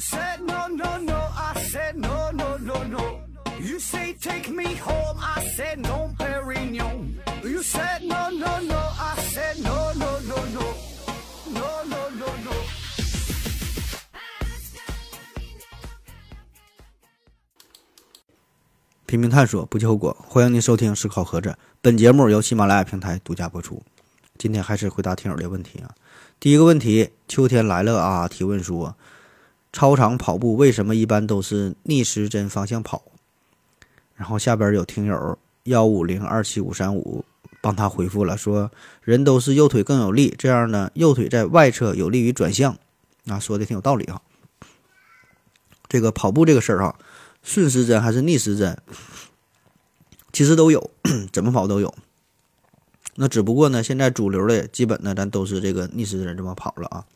said no no no, I said no no no no. You say take me home, I said no, Perignon. You said no no no, I said no no no no, no no no no. 拼命探索，不计后果。欢迎您收听《思考盒子》，本节目由喜马拉雅平台独家播出。今天还是回答听友的问题啊。第一个问题，秋天来了啊！提问说，操场跑步为什么一般都是逆时针方向跑？然后下边有听友幺五零二七五三五帮他回复了，说人都是右腿更有力，这样呢，右腿在外侧有利于转向。啊，说的挺有道理哈。这个跑步这个事儿哈。顺时针还是逆时针，其实都有，怎么跑都有。那只不过呢，现在主流的基本呢，咱都是这个逆时针这么跑了啊。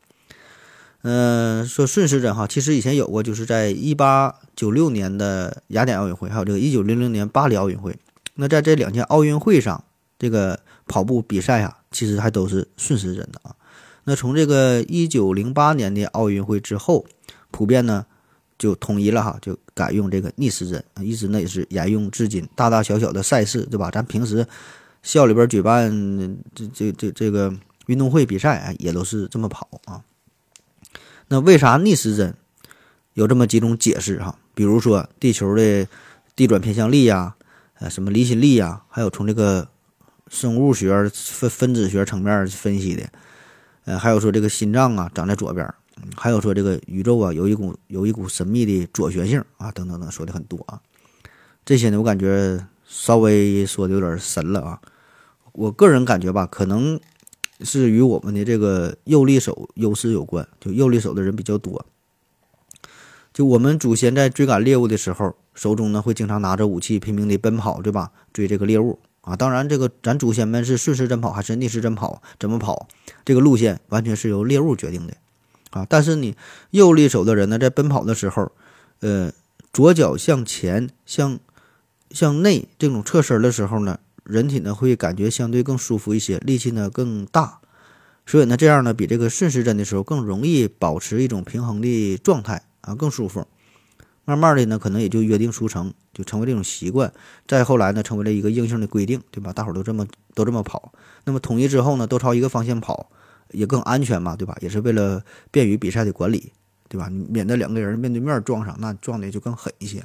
嗯，说顺时针哈，其实以前有过，就是在一八九六年的雅典奥运会，还有这个一九零零年巴黎奥运会。那在这两届奥运会上，这个跑步比赛啊，其实还都是顺时针的啊。那从这个一九零八年的奥运会之后，普遍呢。就统一了哈，就改用这个逆时针，一直呢也是沿用至今。大大小小的赛事，对吧？咱平时校里边举办这这这这个运动会比赛啊，也都是这么跑啊。那为啥逆时针？有这么几种解释哈，比如说地球的地转偏向力呀，呃，什么离心力呀，还有从这个生物学分分子学层面分析的，呃，还有说这个心脏啊长在左边。还有说这个宇宙啊，有一股有一股神秘的左旋性啊，等等等，说的很多啊。这些呢，我感觉稍微说的有点神了啊。我个人感觉吧，可能是与我们的这个右利手优势有关，就右利手的人比较多。就我们祖先在追赶猎物的时候，手中呢会经常拿着武器，拼命的奔跑，对吧？追这个猎物啊。当然，这个咱祖先们是顺时针跑还是逆时针跑，怎么跑，这个路线完全是由猎物决定的。啊，但是你右利手的人呢，在奔跑的时候，呃，左脚向前、向向内这种侧身的时候呢，人体呢会感觉相对更舒服一些，力气呢更大，所以呢，这样呢比这个顺时针的时候更容易保持一种平衡的状态啊，更舒服。慢慢的呢，可能也就约定俗成，就成为这种习惯。再后来呢，成为了一个硬性的规定，对吧？大伙儿都这么都这么跑。那么统一之后呢，都朝一个方向跑。也更安全嘛，对吧？也是为了便于比赛的管理，对吧？免得两个人面对面撞上，那撞的就更狠一些。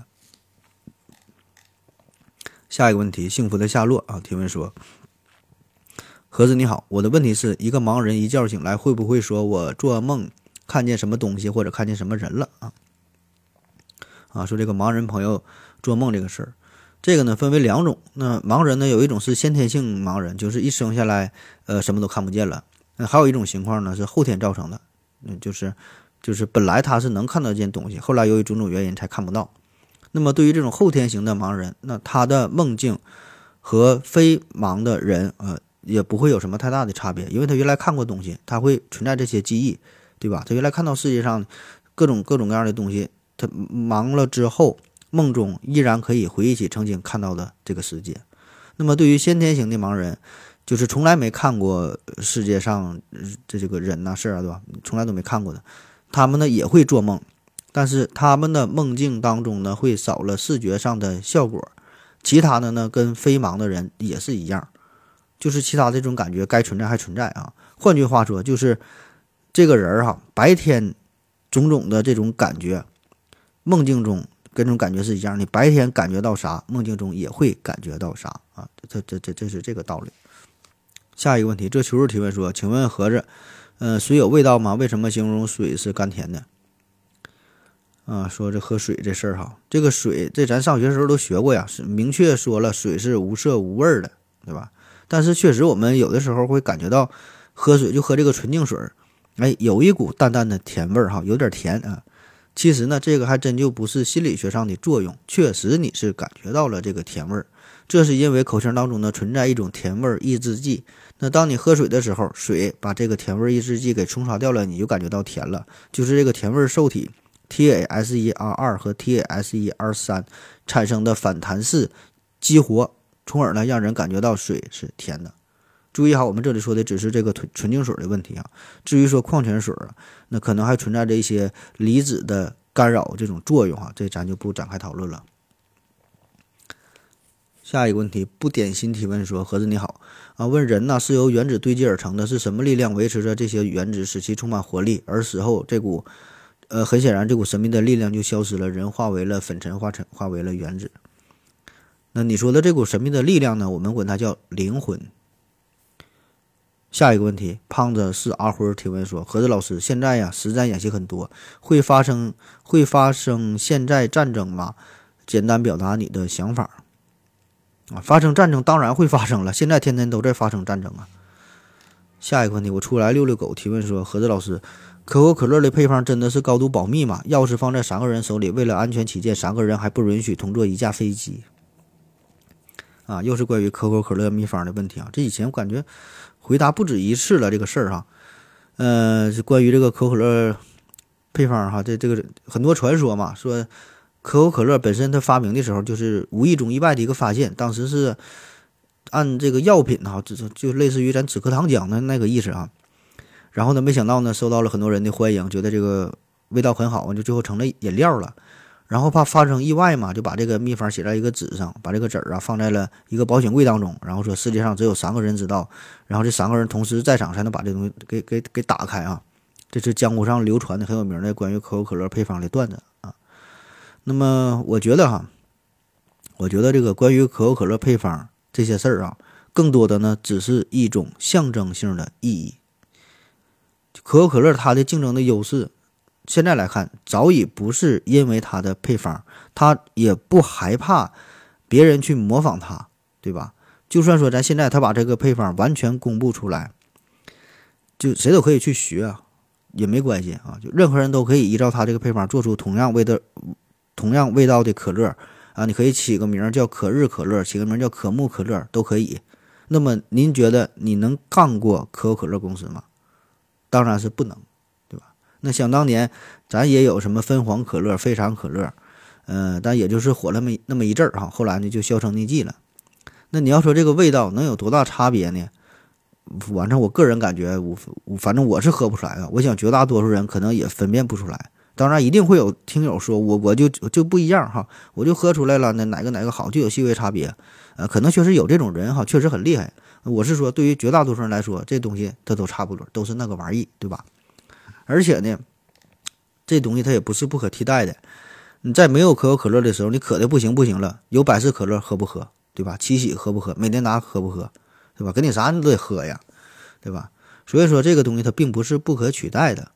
下一个问题，幸福的夏洛啊，提问说：盒子你好，我的问题是一个盲人一觉醒来会不会说我做梦看见什么东西或者看见什么人了啊？啊，说这个盲人朋友做梦这个事儿，这个呢分为两种。那盲人呢有一种是先天性盲人，就是一生下来呃什么都看不见了。那还有一种情况呢，是后天造成的，嗯，就是，就是本来他是能看到见东西，后来由于种种原因才看不到。那么对于这种后天型的盲人，那他的梦境和非盲的人，呃，也不会有什么太大的差别，因为他原来看过东西，他会存在这些记忆，对吧？他原来看到世界上各种各种各样的东西，他盲了之后，梦中依然可以回忆起曾经看到的这个世界。那么对于先天型的盲人，就是从来没看过世界上这这个人呐事儿啊，对吧？从来都没看过的，他们呢也会做梦，但是他们的梦境当中呢会少了视觉上的效果，其他的呢跟非盲的人也是一样，就是其他这种感觉该存在还存在啊。换句话说，就是这个人儿哈，白天种种的这种感觉，梦境中跟这种感觉是一样的，白天感觉到啥，梦境中也会感觉到啥啊，这这这这是这个道理。下一个问题，这求助提问说：“请问盒子，嗯，水有味道吗？为什么形容水是甘甜的？”啊，说这喝水这事儿哈，这个水这咱上学的时候都学过呀，是明确说了水是无色无味的，对吧？但是确实我们有的时候会感觉到喝水就喝这个纯净水，哎，有一股淡淡的甜味儿哈，有点甜啊。其实呢，这个还真就不是心理学上的作用，确实你是感觉到了这个甜味儿。这是因为口腔当中呢存在一种甜味儿抑制剂，那当你喝水的时候，水把这个甜味抑制剂给冲刷掉了，你就感觉到甜了。就是这个甜味受体 TASER 二和 TASER 三产生的反弹式激活，从而呢让人感觉到水是甜的。注意哈，我们这里说的只是这个纯纯净水的问题啊。至于说矿泉水啊，那可能还存在着一些离子的干扰这种作用哈，这咱就不展开讨论了。下一个问题，不点心提问说：“盒子你好啊，问人呢是由原子堆积而成的，是什么力量维持着这些原子，使其充满活力？而死后这股，呃，很显然这股神秘的力量就消失了，人化为了粉尘，化成化为了原子。那你说的这股神秘的力量呢？我们管它叫灵魂。”下一个问题，胖子是阿辉提问说：“盒子老师，现在呀，实战演习很多，会发生会发生现在战争吗？简单表达你的想法。”啊，发生战争当然会发生了，现在天天都在发生战争啊。下一个问题，我出来遛遛狗。提问说：何子老师，可口可乐的配方真的是高度保密吗？钥匙放在三个人手里，为了安全起见，三个人还不允许同坐一架飞机。啊，又是关于可口可乐秘方的问题啊。这以前我感觉回答不止一次了这个事儿哈。呃，关于这个可口可乐配方哈，这这个很多传说嘛，说。可口可乐本身，它发明的时候就是无意中意外的一个发现，当时是按这个药品哈，就就类似于咱止咳糖浆的那个意思啊。然后呢，没想到呢，受到了很多人的欢迎，觉得这个味道很好，就最后成了饮料了。然后怕发生意外嘛，就把这个秘方写在一个纸上，把这个纸儿啊放在了一个保险柜当中，然后说世界上只有三个人知道，然后这三个人同时在场才能把这东西给给给打开啊。这是江湖上流传的很有名的关于可口可乐配方的段子啊。那么我觉得哈，我觉得这个关于可口可乐配方这些事儿啊，更多的呢只是一种象征性的意义。可口可乐它的竞争的优势，现在来看早已不是因为它的配方，它也不害怕别人去模仿它，对吧？就算说咱现在他把这个配方完全公布出来，就谁都可以去学啊，也没关系啊，就任何人都可以依照他这个配方做出同样味的。同样味道的可乐啊，你可以起个名叫可日可乐，起个名叫可木可乐都可以。那么您觉得你能干过可口可乐公司吗？当然是不能，对吧？那想当年咱也有什么芬黄可乐、非常可乐，呃，但也就是火了那么那么一阵儿哈，后来呢就销声匿迹了。那你要说这个味道能有多大差别呢？反正我个人感觉，我反正我是喝不出来的。我想绝大多数人可能也分辨不出来。当然，一定会有听友说，我我就就不一样哈，我就喝出来了，那哪个哪个好，就有细微差别，呃，可能确实有这种人哈，确实很厉害。我是说，对于绝大多数人来说，这东西它都差不多，都是那个玩意，对吧？而且呢，这东西它也不是不可替代的。你在没有可口可乐的时候，你渴的不行不行了，有百事可乐喝不喝，对吧？七喜喝不喝？美年达喝不喝，对吧？给你啥你都得喝呀，对吧？所以说，这个东西它并不是不可取代的。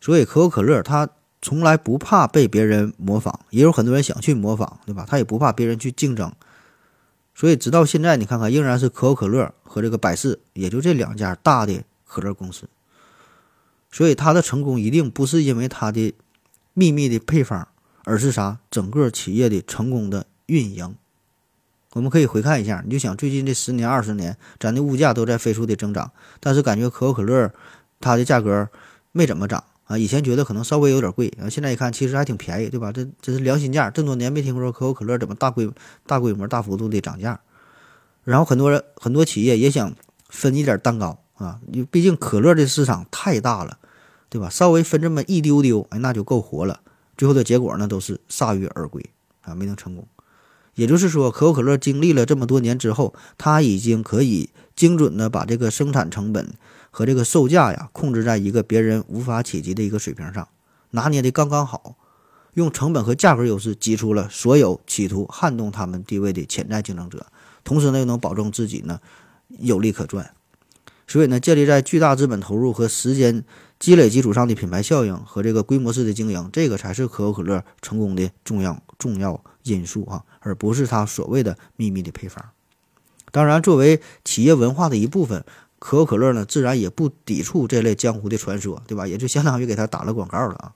所以，可口可乐它。从来不怕被别人模仿，也有很多人想去模仿，对吧？他也不怕别人去竞争，所以直到现在，你看看，仍然是可口可乐和这个百事，也就这两家大的可乐公司。所以它的成功一定不是因为它的秘密的配方，而是啥？整个企业的成功的运营。我们可以回看一下，你就想最近这十年、二十年，咱的物价都在飞速的增长，但是感觉可口可乐它的价格没怎么涨。啊，以前觉得可能稍微有点贵，啊，现在一看其实还挺便宜，对吧？这这是良心价，这么多年没听说可口可乐怎么大规大规模、大幅度的涨价。然后很多人很多企业也想分一点蛋糕啊，你毕竟可乐的市场太大了，对吧？稍微分这么一丢丢，哎，那就够活了。最后的结果呢，都是铩羽而归啊，没能成功。也就是说，可口可乐经历了这么多年之后，它已经可以精准的把这个生产成本。和这个售价呀，控制在一个别人无法企及的一个水平上，拿捏的刚刚好，用成本和价格优势挤出了所有企图撼动他们地位的潜在竞争者，同时呢又能保证自己呢有利可赚。所以呢，建立在巨大资本投入和时间积累基础上的品牌效应和这个规模式的经营，这个才是可口可乐成功的重要重要因素啊，而不是它所谓的秘密的配方。当然，作为企业文化的一部分。可口可乐呢，自然也不抵触这类江湖的传说，对吧？也就相当于给他打了广告了啊。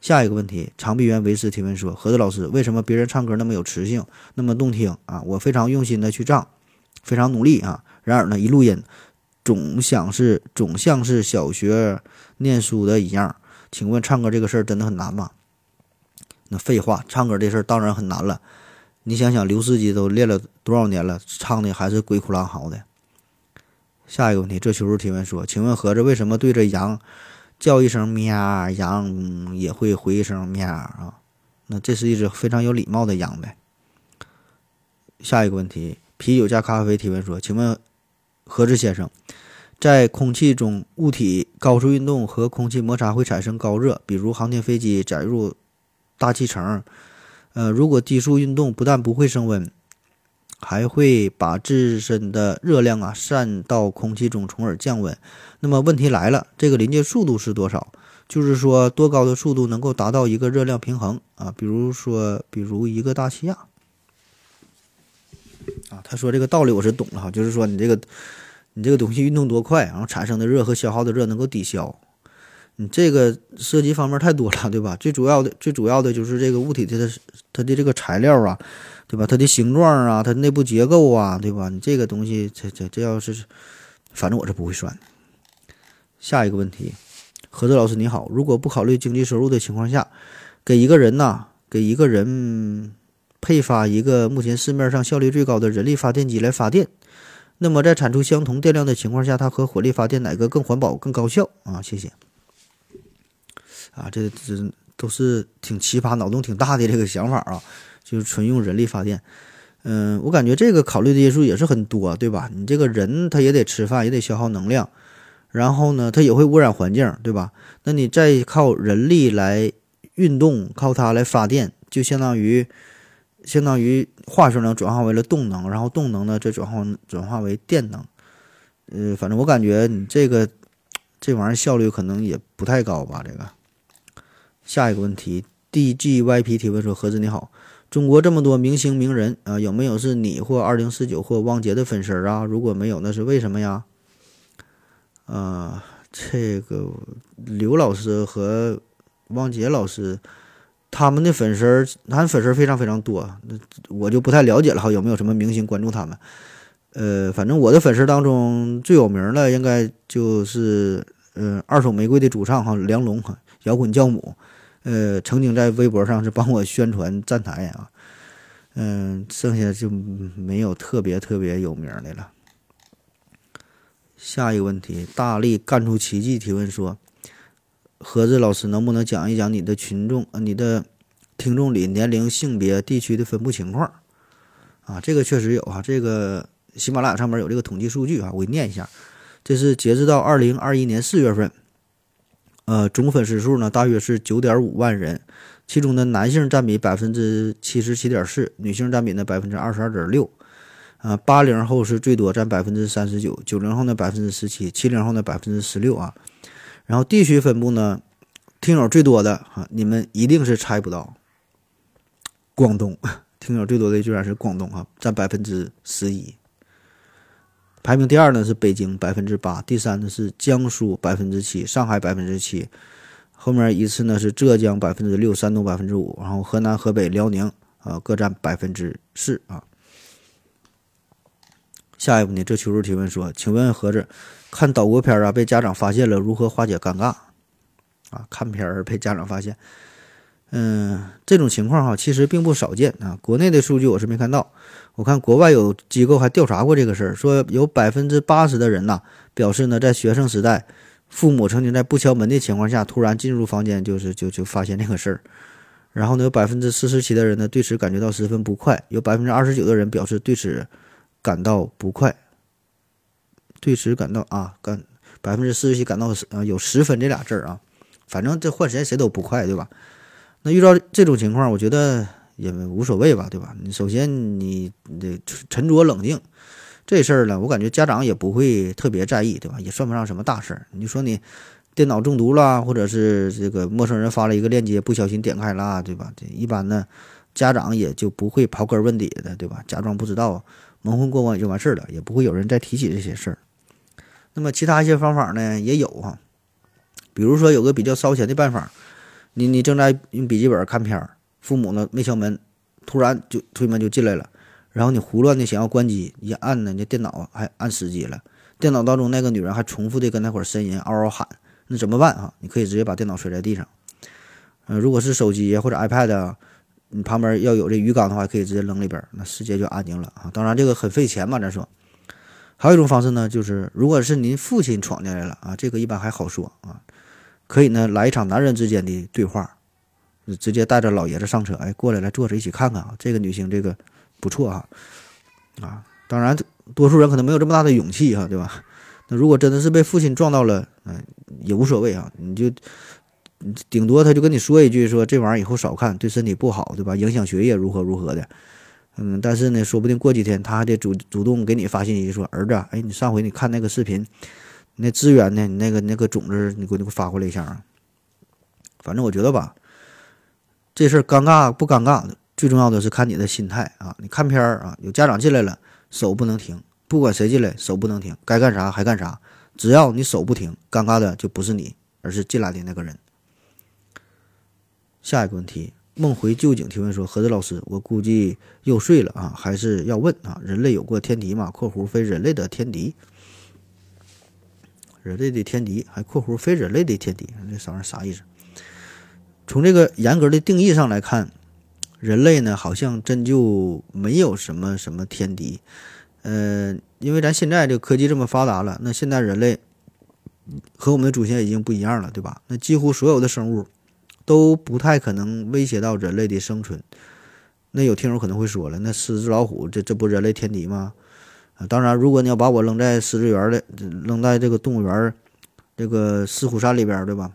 下一个问题，长臂猿维斯提问说：何子老师，为什么别人唱歌那么有磁性，那么动听啊？我非常用心的去唱，非常努力啊，然而呢，一录音总想是总像是小学念书的一样。请问唱歌这个事儿真的很难吗？那废话，唱歌这事儿当然很难了。你想想，刘司机都练了多少年了，唱的还是鬼哭狼嚎的。下一个问题，这求助提问说：“请问盒子为什么对着羊叫一声喵，羊也会回一声喵啊。那这是一只非常有礼貌的羊呗。下一个问题，啤酒加咖啡提问说：“请问盒子先生，在空气中物体高速运动和空气摩擦会产生高热，比如航天飞机载入大气层。呃，如果低速运动不但不会升温，还会把自身的热量啊散到空气中，从而降温。那么问题来了，这个临界速度是多少？就是说多高的速度能够达到一个热量平衡啊？比如说，比如一个大气压。”啊，他说这个道理我是懂了哈，就是说你这个，你这个东西运动多快，然后产生的热和消耗的热能够抵消，你这个涉及方面太多了，对吧？最主要的，最主要的就是这个物体的它的这个材料啊，对吧？它的形状啊，它内部结构啊，对吧？你这个东西，这这这要是，反正我是不会算。下一个问题，何子老师你好，如果不考虑经济收入的情况下，给一个人呐，给一个人。配发一个目前市面上效率最高的人力发电机来发电，那么在产出相同电量的情况下，它和火力发电哪个更环保、更高效啊？谢谢。啊，这这都是挺奇葩、脑洞挺大的这个想法啊，就是纯用人力发电。嗯，我感觉这个考虑的因素也是很多，对吧？你这个人他也得吃饭，也得消耗能量，然后呢，他也会污染环境，对吧？那你再靠人力来运动，靠它来发电，就相当于。相当于化学能转化为了动能，然后动能呢再转化转化为电能。呃，反正我感觉你这个这玩意儿效率可能也不太高吧。这个下一个问题，DGYP 提问说：何子你好，中国这么多明星名人啊，有没有是你或二零四九或汪杰的粉丝啊？如果没有，那是为什么呀？啊，这个刘老师和汪杰老师。他们的粉丝儿，他粉丝非常非常多，那我就不太了解了哈，有没有什么明星关注他们？呃，反正我的粉丝当中最有名的应该就是，嗯，二手玫瑰的主唱哈梁龙哈，摇滚教母，呃，曾经在微博上是帮我宣传站台啊，嗯，剩下就没有特别特别有名的了。下一个问题，大力干出奇迹提问说。盒子老师，能不能讲一讲你的群众，你的听众里年龄、性别、地区的分布情况？啊，这个确实有啊，这个喜马拉雅上面有这个统计数据啊，我给念一下。这是截止到二零二一年四月份，呃，总粉丝数呢大约是九点五万人，其中的男性占比百分之七十七点四，女性占比呢百分之二十二点六。啊，八零后是最多，占百分之三十九，九零后呢百分之十七，七零后呢百分之十六啊。然后地区分布呢，听友最多的啊，你们一定是猜不到。广东 听友最多的居然是广东啊，占百分之十一。排名第二呢是北京百分之八，第三呢是江苏百分之七，上海百分之七，后面依次呢是浙江百分之六，山东百分之五，然后河南、河北、辽宁啊各占百分之四啊。下一步呢，这求助提问说，请问何子？看岛国片啊，被家长发现了，如何化解尴尬？啊，看片儿被家长发现，嗯，这种情况哈，其实并不少见啊。国内的数据我是没看到，我看国外有机构还调查过这个事儿，说有百分之八十的人呐，表示呢，在学生时代，父母曾经在不敲门的情况下突然进入房间，就是就就发现这个事儿。然后呢，有百分之四十七的人呢，对此感觉到十分不快，有百分之二十九的人表示对此感到不快。对此感到啊，感百分之四十七感到啊有十分这俩字儿啊，反正这换谁谁都不快，对吧？那遇到这种情况，我觉得也无所谓吧，对吧？你首先你得沉着冷静，这事儿呢，我感觉家长也不会特别在意，对吧？也算不上什么大事儿。你说你电脑中毒了，或者是这个陌生人发了一个链接，不小心点开了，对吧？这一般呢，家长也就不会刨根问底的，对吧？假装不知道，蒙混过关也就完事儿了，也不会有人再提起这些事儿。那么其他一些方法呢也有哈，比如说有个比较烧钱的办法，你你正在用笔记本看片儿，父母呢没敲门，突然就推门就进来了，然后你胡乱的想要关机，一按呢，你电脑还按死机了，电脑当中那个女人还重复的跟那块儿呻吟嗷嗷喊，那怎么办啊？你可以直接把电脑摔在地上，嗯，如果是手机或者 iPad，你旁边要有这鱼缸的话，可以直接扔里边，那世界就安静了啊。当然这个很费钱嘛，咱说。还有一种方式呢，就是如果是您父亲闯进来了啊，这个一般还好说啊，可以呢来一场男人之间的对话，直接带着老爷子上车，哎，过来来坐着一起看看啊，这个女性这个不错哈，啊，当然多数人可能没有这么大的勇气哈，对吧？那如果真的是被父亲撞到了，嗯，也无所谓啊，你就顶多他就跟你说一句，说这玩意儿以后少看，对身体不好，对吧？影响学业如何如何的，嗯，但是呢，说不定过几天他还得主主动给你发信息说，儿子，哎，你上回你看那个视频，那资源呢？你那个那个种子，你给我你给我发过来一下啊。反正我觉得吧，这事儿尴尬不尴尬的，最重要的是看你的心态啊。你看片儿啊，有家长进来了，手不能停。不管谁进来，手不能停，该干啥还干啥。只要你手不停，尴尬的就不是你，而是进来的那个人。下一个问题，梦回旧景提问说：“何子老师，我估计又睡了啊，还是要问啊？人类有过天敌吗？（括弧非人类的天敌，人类的天敌，还括弧非人类的天敌，这啥玩意儿啥意思？）从这个严格的定义上来看，人类呢，好像真就没有什么什么天敌。呃，因为咱现在这科技这么发达了，那现在人类和我们的祖先已经不一样了，对吧？那几乎所有的生物都不太可能威胁到人类的生存。那有听友可能会说了，那狮子、老虎，这这不人类天敌吗？啊，当然，如果你要把我扔在狮子园的，扔在这个动物园这个狮虎山里边，对吧？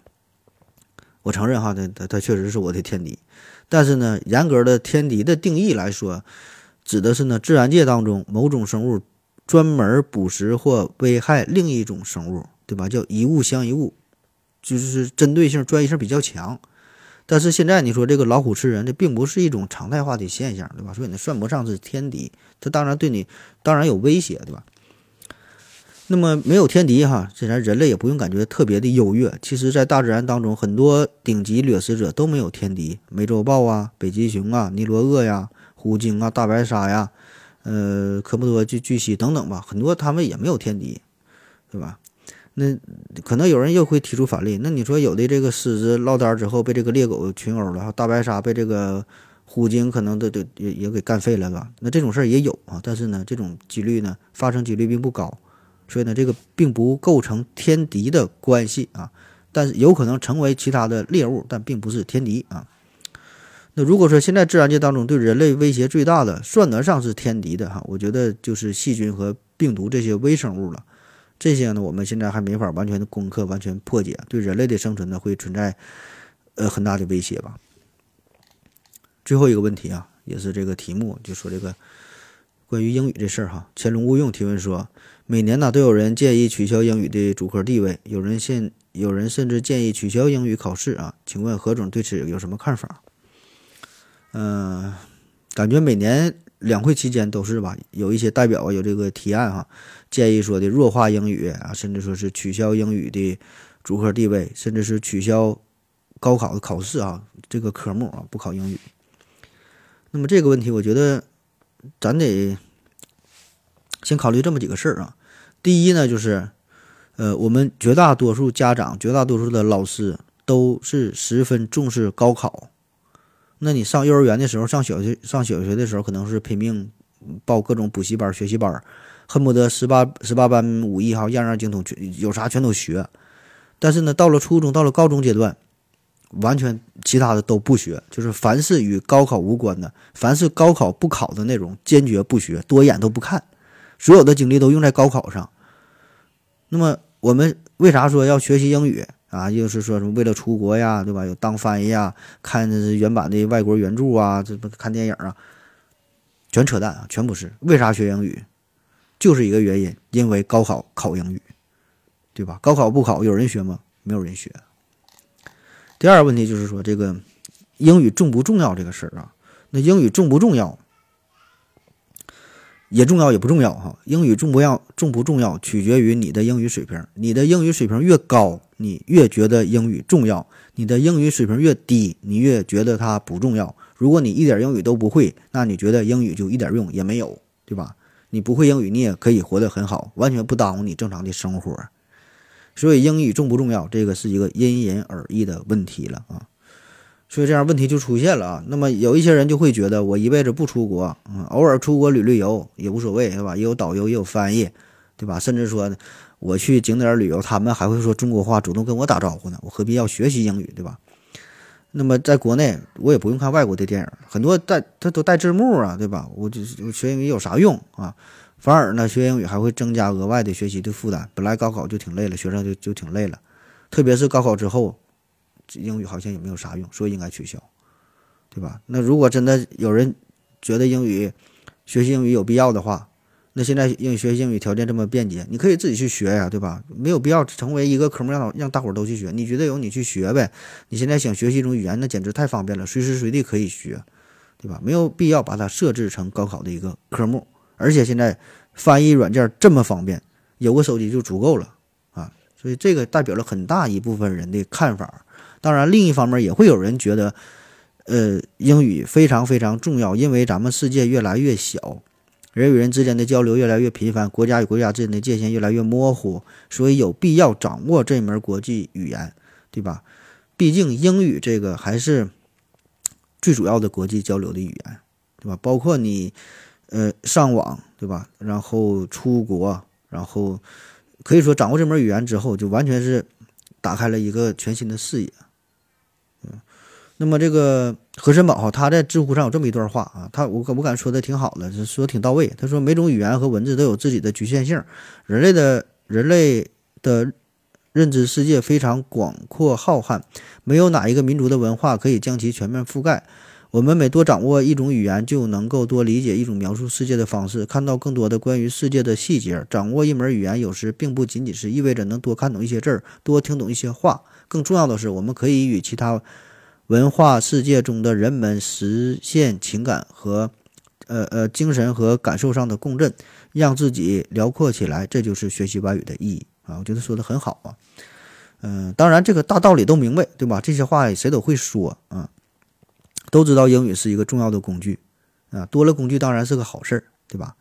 我承认哈，它它它确实是我的天敌。但是呢，严格的天敌的定义来说。指的是呢，自然界当中某种生物专门捕食或危害另一种生物，对吧？叫一物降一物，就是针对性、专业性比较强。但是现在你说这个老虎吃人，这并不是一种常态化的现象，对吧？所以呢，算不上是天敌。它当然对你当然有威胁，对吧？那么没有天敌哈，这咱人类也不用感觉特别的优越。其实，在大自然当中，很多顶级掠食者都没有天敌，美洲豹啊、北极熊啊、尼罗鳄呀。虎鲸啊，大白鲨呀，呃，科莫多巨巨蜥等等吧，很多他们也没有天敌，对吧？那可能有人又会提出反例，那你说有的这个狮子落单之后被这个猎狗群殴了，大白鲨被这个虎鲸可能都都也也给干废了，吧？那这种事儿也有啊，但是呢，这种几率呢发生几率并不高，所以呢，这个并不构成天敌的关系啊，但是有可能成为其他的猎物，但并不是天敌啊。那如果说现在自然界当中对人类威胁最大的，算得上是天敌的哈，我觉得就是细菌和病毒这些微生物了。这些呢，我们现在还没法完全的攻克、完全破解，对人类的生存呢会存在呃很大的威胁吧。最后一个问题啊，也是这个题目，就说这个关于英语这事儿哈。乾隆勿用提问说，每年呢都有人建议取消英语的主科地位，有人现有人甚至建议取消英语考试啊，请问何总对此有什么看法？嗯，感觉每年两会期间都是吧，有一些代表啊有这个提案哈，建议说的弱化英语啊，甚至说是取消英语的主科地位，甚至是取消高考的考试啊，这个科目啊不考英语。那么这个问题，我觉得咱得先考虑这么几个事儿啊。第一呢，就是呃，我们绝大多数家长、绝大多数的老师都是十分重视高考。那你上幼儿园的时候，上小学上小学的时候，可能是拼命报各种补习班、学习班，恨不得十八十八般武艺哈，样样精通，全有啥全都学。但是呢，到了初中、到了高中阶段，完全其他的都不学，就是凡是与高考无关的，凡是高考不考的内容，坚决不学，多一眼都不看，所有的精力都用在高考上。那么我们为啥说要学习英语？啊，又是说什么为了出国呀，对吧？有当翻译啊，看原版的外国原著啊，这不看电影啊，全扯淡啊，全不是。为啥学英语？就是一个原因，因为高考考英语，对吧？高考不考，有人学吗？没有人学。第二个问题就是说，这个英语重不重要这个事儿啊？那英语重不重要？也重要也不重要哈，英语重不要重不重要取决于你的英语水平。你的英语水平越高，你越觉得英语重要；你的英语水平越低，你越觉得它不重要。如果你一点英语都不会，那你觉得英语就一点用也没有，对吧？你不会英语，你也可以活得很好，完全不耽误你正常的生活。所以英语重不重要，这个是一个因人而异的问题了啊。所以这样问题就出现了啊。那么有一些人就会觉得，我一辈子不出国，嗯，偶尔出国旅旅游也无所谓，是吧？也有导游，也有翻译，对吧？甚至说，我去景点旅游，他们还会说中国话，主动跟我打招呼呢，我何必要学习英语，对吧？那么在国内，我也不用看外国的电影，很多带它都带字幕啊，对吧？我就我学英语有啥用啊？反而呢，学英语还会增加额外的学习的负担。本来高考就挺累了，学生就就挺累了，特别是高考之后，英语好像也没有啥用，所以应该取消，对吧？那如果真的有人觉得英语学习英语有必要的话，那现在英语学习英语条件这么便捷，你可以自己去学呀，对吧？没有必要成为一个科目让让大伙儿都去学。你觉得有你去学呗？你现在想学习一种语言，那简直太方便了，随时随地可以学，对吧？没有必要把它设置成高考的一个科目。而且现在翻译软件这么方便，有个手机就足够了啊。所以这个代表了很大一部分人的看法。当然，另一方面也会有人觉得，呃，英语非常非常重要，因为咱们世界越来越小。人与人之间的交流越来越频繁，国家与国家之间的界限越来越模糊，所以有必要掌握这门国际语言，对吧？毕竟英语这个还是最主要的国际交流的语言，对吧？包括你呃上网，对吧？然后出国，然后可以说掌握这门语言之后，就完全是打开了一个全新的视野。嗯，那么这个。何森宝哈，他在知乎上有这么一段话啊，他我我感觉说的挺好的，说挺到位。他说，每种语言和文字都有自己的局限性，人类的人类的认知世界非常广阔浩瀚，没有哪一个民族的文化可以将其全面覆盖。我们每多掌握一种语言，就能够多理解一种描述世界的方式，看到更多的关于世界的细节。掌握一门语言，有时并不仅仅是意味着能多看懂一些字儿，多听懂一些话，更重要的是，我们可以与其他。文化世界中的人们实现情感和，呃呃精神和感受上的共振，让自己辽阔起来，这就是学习外语的意义啊！我觉得说的很好啊。嗯，当然这个大道理都明白，对吧？这些话谁都会说啊，都知道英语是一个重要的工具啊，多了工具当然是个好事儿，对吧？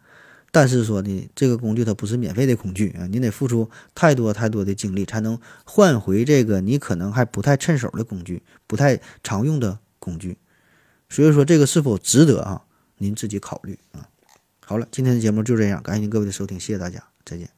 但是说呢，这个工具它不是免费的工具啊，你得付出太多太多的精力，才能换回这个你可能还不太趁手的工具，不太常用的工具。所以说这个是否值得啊？您自己考虑啊。好了，今天的节目就这样，感谢您各位的收听，谢谢大家，再见。